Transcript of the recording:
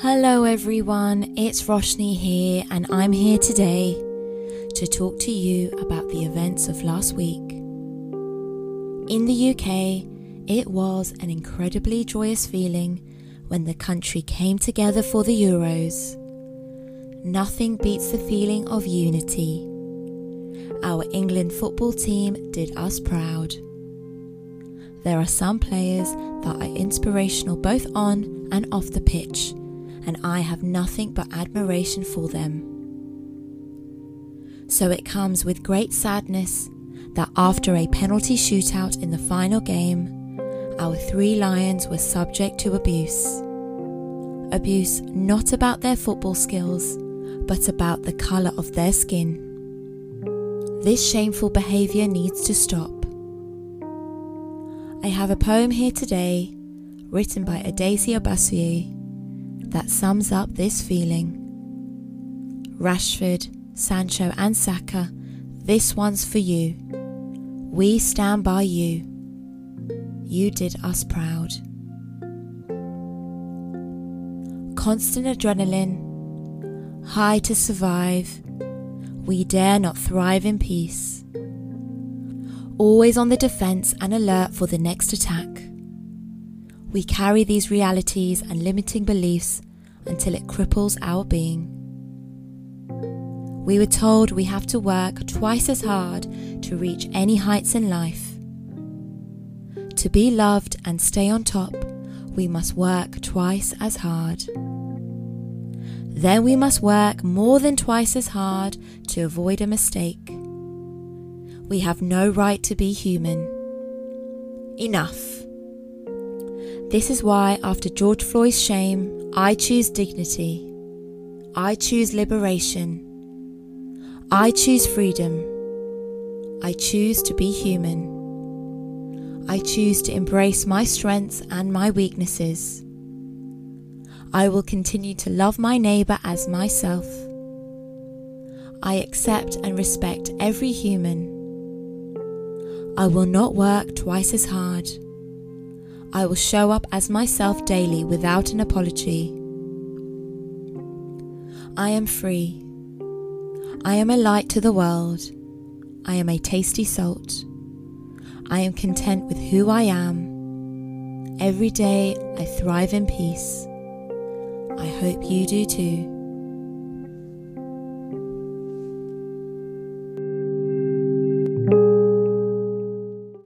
Hello, everyone. It's Roshni here, and I'm here today to talk to you about the events of last week. In the UK, it was an incredibly joyous feeling when the country came together for the Euros. Nothing beats the feeling of unity. Our England football team did us proud. There are some players that are inspirational both on and off the pitch and I have nothing but admiration for them. So it comes with great sadness that after a penalty shootout in the final game, our three Lions were subject to abuse. Abuse not about their football skills, but about the colour of their skin. This shameful behaviour needs to stop. I have a poem here today, written by Adaosi Obasue, that sums up this feeling. Rashford, Sancho, and Saka, this one's for you. We stand by you. You did us proud. Constant adrenaline, high to survive. We dare not thrive in peace. Always on the defense and alert for the next attack. We carry these realities and limiting beliefs until it cripples our being. We were told we have to work twice as hard to reach any heights in life. To be loved and stay on top, we must work twice as hard. Then we must work more than twice as hard to avoid a mistake. We have no right to be human. Enough. This is why, after George Floyd's shame, I choose dignity. I choose liberation. I choose freedom. I choose to be human. I choose to embrace my strengths and my weaknesses. I will continue to love my neighbour as myself. I accept and respect every human. I will not work twice as hard. I will show up as myself daily without an apology. I am free. I am a light to the world. I am a tasty salt. I am content with who I am. Every day I thrive in peace. I hope you do too.